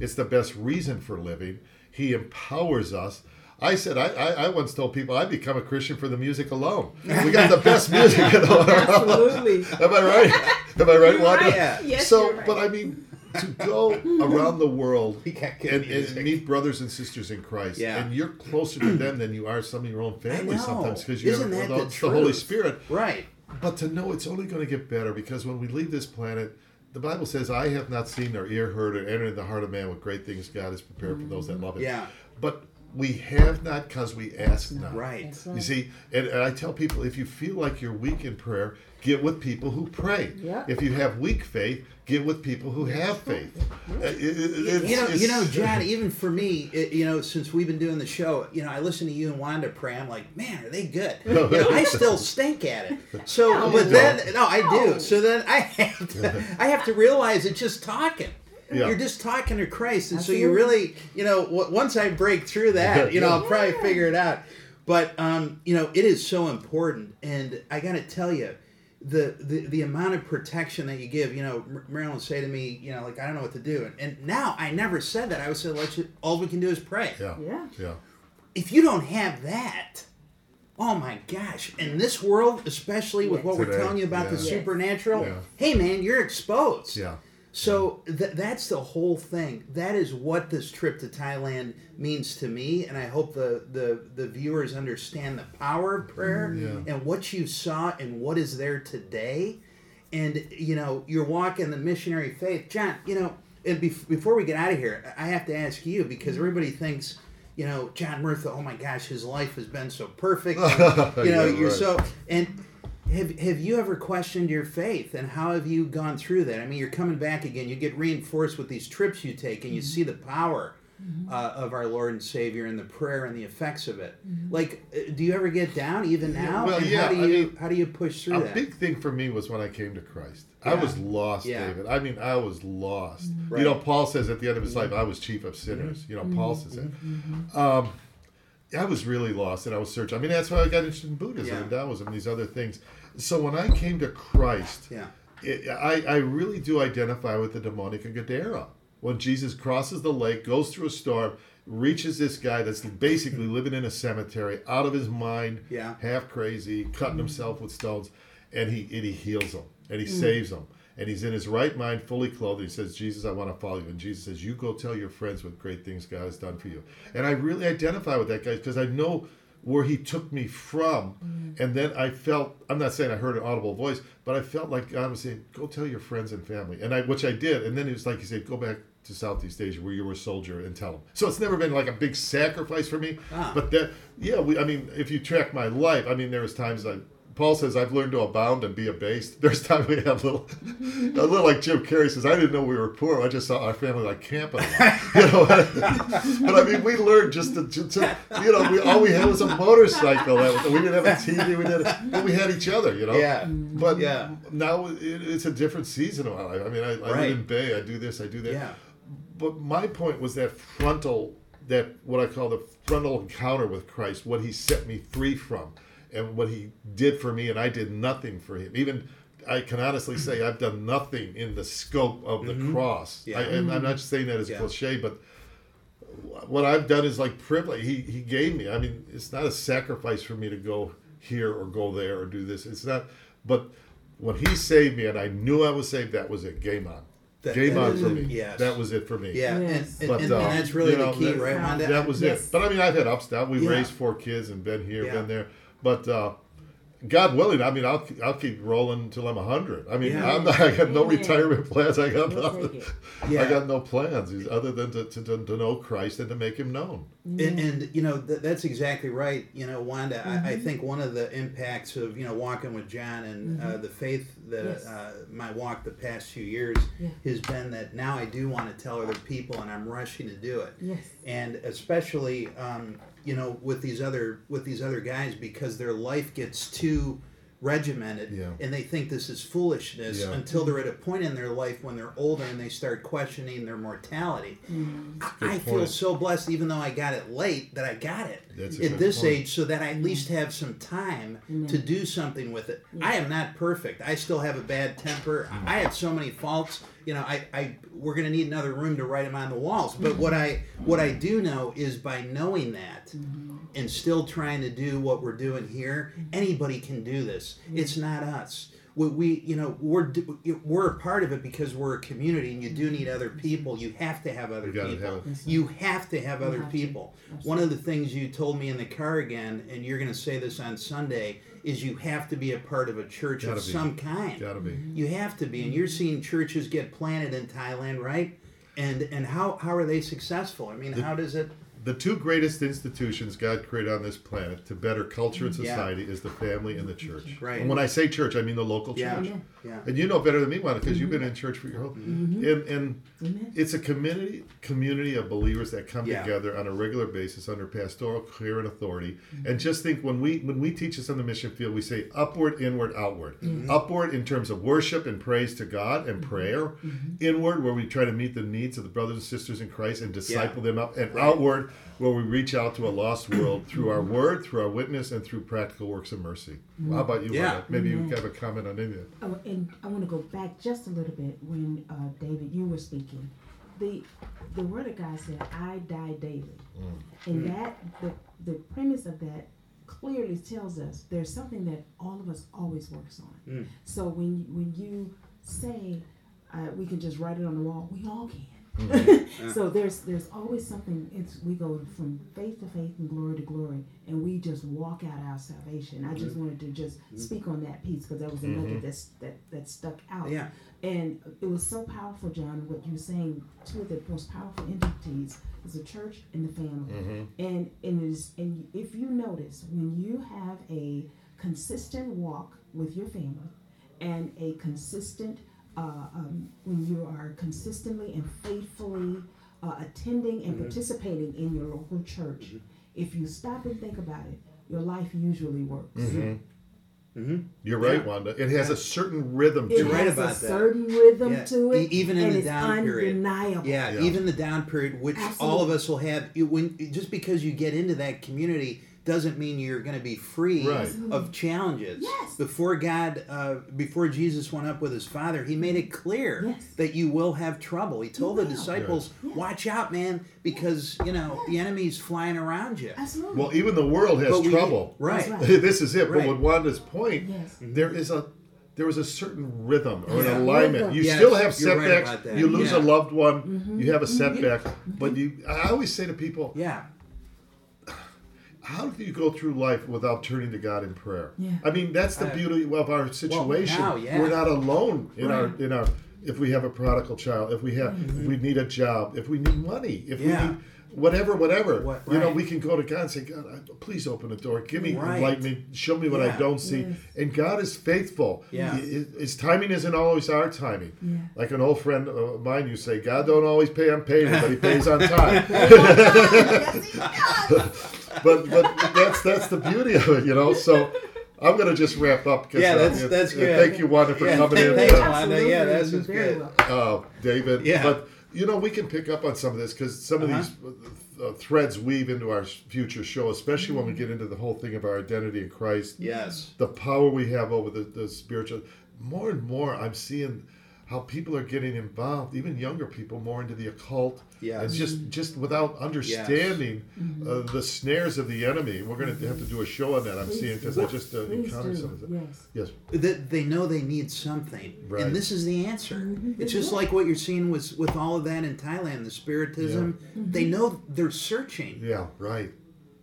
It's the best reason for living. He empowers us. I said I, I, I once told people I become a Christian for the music alone. We got the best music in the world. Absolutely. Am I right? Am I right, Wanda? right. Yeah. Yes, so, you're right. but I mean, to go around the world We got good and, and meet brothers and sisters in Christ, Yeah. and you're closer to them than you are some of your own family sometimes because you Isn't have that the, the the Holy? Spirit. Right. But to know it's only going to get better because when we leave this planet, the Bible says, "I have not seen or ear heard or entered the heart of man what great things God has prepared for those that love Him." Yeah. But we have not because we ask not. Right. That's right. You see, and, and I tell people if you feel like you're weak in prayer, get with people who pray. Yeah. If you have weak faith, get with people who have faith. Uh, it- it- you know, you know, it's- John. Even for me, it, you know, since we've been doing the show, you know, I listen to you and Wanda pray. I'm like, man, are they good? You know, I still stink at it. So, No, but then, no, I do. So then I have to, I have to realize it's just talking. Yeah. You're just talking to Christ, and so you really, you know, w- once I break through that, you know, I'll probably figure it out. But um, you know, it is so important, and I got to tell you, the, the the amount of protection that you give. You know, Marilyn would say to me, you know, like I don't know what to do, and, and now I never said that. I would say, let's just, all we can do is pray. Yeah. Yeah. Yeah. If you don't have that. Oh my gosh! In this world, especially with what we're telling you about the yeah. Yes. supernatural, Yeah. hey man, you're exposed. Yeah. So th- that's the whole thing. That is what this trip to Thailand means to me, and I hope the the, the viewers understand the power of prayer mm-hmm. Yeah. and what you saw and what is there today. And you know, you're walking the missionary faith, John. You know, and bef- before we get out of here, I have to ask you because mm-hmm. everybody thinks. You know, John Murtha. Oh my gosh, his life has been so perfect. and, you know, Yeah, you're right. so and have, have you ever questioned your faith and how have you gone through that? I mean, you're coming back again. You get reinforced with these trips you take and you mm-hmm. see the power mm-hmm. uh, of our Lord and Savior and the prayer and the effects of it. Mm-hmm. Like, uh, do you ever get down even now? Well, and yeah, how do I you mean, how do you push through A that? big thing for me was when I came to Christ. I was lost, Yeah. David. I mean, I was lost. Right. You know, Paul says at the end of his life, I was chief of sinners. You know, Paul says that. Um, I was really lost and I was searching. I mean, that's why I got interested in Buddhism Yeah. and Taoism and these other things. So when I came to Christ, yeah, it, I, I really do identify with the demonic in Gadara. When Jesus crosses the lake, goes through a storm, reaches this guy that's basically living in a cemetery, out of his mind, Yeah. half crazy, cutting himself with stones, and he and he heals him and he mm. saves him. And he's in his right mind, fully clothed. He says, Jesus, I want to follow you. And Jesus says, You go tell your friends what great things God has done for you. And I really identify with that guy because I know where he took me from. And then I felt, I'm not saying I heard an audible voice, but I felt like God was saying, Go tell your friends and family. And I which I did. And then it was like he said, Go back to Southeast Asia where you were a soldier and tell them. So it's never been like a big sacrifice for me. Ah. But that yeah, we I mean, if you track my life, I mean there was times I Paul says I've learned to abound and be abased. There's times we have a little, a little like Jim Carrey says. I didn't know we were poor. I just saw our family like camping, you know. but I mean, we learned just to, to, to you know, we all we had was a motorcycle. Was, we didn't have a TV. We didn't, but we had each other, you know. Yeah. But Yeah. now it, it's a different season of my life. I mean, I, I Right. live in Bay. I do this. I do that yeah, but my point was that frontal that what i call the frontal encounter with christ what he set me free from and what he did for me and i did nothing for him even i can honestly say i've done nothing in the scope of the cross Yeah. I, and i'm not saying that as Yeah. cliche but what i've done is like privilege he, he gave me i mean it's not a sacrifice for me to go here or go there or do this it's not but when he saved me and i knew i was saved that was it game on That- Game that on is for me. Yes. That was it for me. Yeah, Yes. and, But, and, and, uh, that's really you know, the key, that- right, Wanda? That was Yes. it. But I mean, I've had ups down. We Yeah. raised four kids and been here, Yeah. been there. But uh, God willing, I mean, I'll I'll keep rolling until I'm hundred. I mean, Yeah. I'm not, I got no Amen. retirement plans. I got We'll nothing. Yeah. I got no plans other than to, to, to, to know Christ and to make Him known. And, and you know th- that's exactly right. You know, Wanda. I, I Mm-hmm. think one of the impacts of you know walking with John and uh, the faith that Mm-hmm. Yes. uh, my walk the past few years Yeah. has been that now I do want to tell other people, and I'm rushing to do it. Yes. And especially, um, you know, with these other with these other guys because their life gets too regimented Yeah. and they think this is foolishness Yeah. until they're at a point in their life when they're older and they start questioning their mortality. Mm-hmm. I feel so blessed, even though I got it late, that I got it That's at this point. age, so that I at mm-hmm. least have some time mm-hmm. to do something with it. I am not perfect. I still have a bad temper. I have so many faults. You know, I, I we're gonna need another room to write them on the walls. But what I what I do know is by knowing that and still trying to do what we're doing here, anybody can do this. It's not us. We, we you know we're we're a part of it because we're a community and you do need other people. You have to have other You people. have you have to have other have people. One of the things you told me in the car again and you're going to say this on sunday is you have to be a part of a church Gotta of be. some kind Gotta be. Mm-hmm. you have to be and you're seeing churches get planted in thailand right and and how how are they successful i mean how does it The two greatest institutions God created on this planet to better culture and Yeah. society is the family and the church. Right. And when I say church, I mean the local Yeah. church. Amen. yeah And you know better than me, Wanda, because you've been in church for your whole. Mm-hmm. And, and Amen. it's a community community of believers that come Yeah. together on a regular basis under pastoral care and authority. Mm-hmm. And just think when we when we teach this on the mission field, we say upward, inward, outward. Mm-hmm. Upward in terms of worship and praise to God and prayer. Inward, where we try to meet the needs of the brothers and sisters in Christ and disciple them up. And outward, where we reach out to a lost world through our word, through our witness, and through practical works of mercy. How about you? Yeah. Wanda? Maybe you have a comment on any of that. Oh, and I want to go back just a little bit when uh, David you were speaking. The the word of God said, "I die daily," and that the the premise of that clearly tells us there's something that all of us always works on. So when when you say uh, we can just write it on the wall, we all can. Mm-hmm. so there's there's always something. It's we go from faith to faith and glory to glory, and we just walk out our salvation. I just mm-hmm. wanted to just mm-hmm. speak on that piece because that was a nugget that's, that that stuck out. Yeah. And it was so powerful, John, what you were saying. Two of the most powerful entities is the church and the family. And and it is and if you notice when you have a consistent walk with your family and a consistent uh, um, when you are consistently and faithfully uh, attending and participating in your local church, if you stop and think about it, your life usually works. You're right, Yeah. Wanda. It has a certain rhythm to It it. You're right has about a that. certain rhythm Yeah, to e- it, even in and the it's down period. undeniable. Yeah, Yeah. even the down period, which all of us will have. You, when just because you get into that community doesn't mean you're going to be free Right. of challenges. Yes. Before God, uh, before Jesus went up with his Father, He made it clear Yes. that you will have trouble. He told the disciples, Yes. "Watch out, man, because you know the enemy's flying around you." Absolutely. Well, even the world has we- trouble. right? Right. this is it. Right. But with Wanda's point, Yes. there is a there is a certain rhythm or an alignment. You Yes, still have you're right setbacks. you lose Yeah. a loved one. Mm-hmm. You have a setback. But you, I always say to people, Yeah, how do you go through life without turning to God in prayer? Yeah. I mean, that's the beauty of our situation. now, yeah. We're not alone in our in our. If we have a prodigal child, if we have, if we need a job, if we need money, if Mm-hmm. Yeah. we need whatever, whatever, What- you know, we can go to God and say, God, please open the door, give me, Right. enlighten me, show me what I don't see. Yes. And God is faithful. Yeah. His, his timing isn't always our timing. Yeah. Like an old friend of mine, you say, God don't always pay on payment, but He pays on time. yes, he does. but but that's that's the beauty of it, you know. So I'm gonna just wrap up. 'cause, Yeah, uh, that's- it- that's uh, good. Thank you, Wanda, for Yeah, coming thank- in, thanks, uh, Wanda. Yeah, that's just very good. uh, David. Yeah. But you know, we can pick up on some of this because some Uh-huh. of these uh, threads weave into our future show, especially when we get into the whole thing of our identity in Christ. yes, The power we have over the, the spiritual. More and more, I'm seeing how people are getting involved, even younger people, more into the occult. Yes. And just just without understanding uh, the snares of the enemy. We're going to have to do a show on that. I'm Please seeing because do. I just uh, encountered do. some of that. Yes. Yes. that they know they need something Right. and this is the answer Mhm. it's just Yeah. like what you're seeing with with all of that in thailand the spiritism they know they're searching Yeah. Right.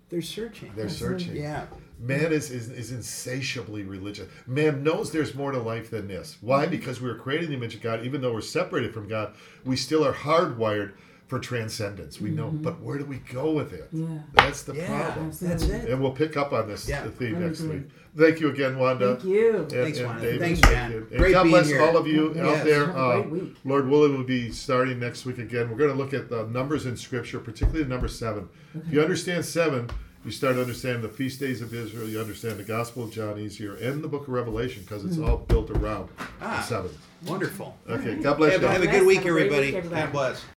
they're searching They're That's searching. yeah Man is, is, is insatiably religious. Man knows there's more to life than this. Why? Mm-hmm. Because we were created in the image of God. Even though we're separated from God, we still are hardwired for transcendence. We know, but where do we go with it? Mm-hmm. Yeah. That's the yeah problem. that's it And we'll pick up on this Yeah. theme I next week. Thank you again, Wanda. Thank you. And, Thanks, and Wanda. David, Thanks, thank man. you. And Great God being bless here. all of you Yes. out there. Have a Uh, great week. Lord willing, we'll be starting next week again. We're going to look at the numbers in Scripture, particularly the number seven. If you understand seven, you start to understand the feast days of Israel. You understand the Gospel of John easier and the Book of Revelation because it's all built around Ah. seven. wonderful Okay, God bless have, you. have a good week Have a great everybody week, everybody. god bless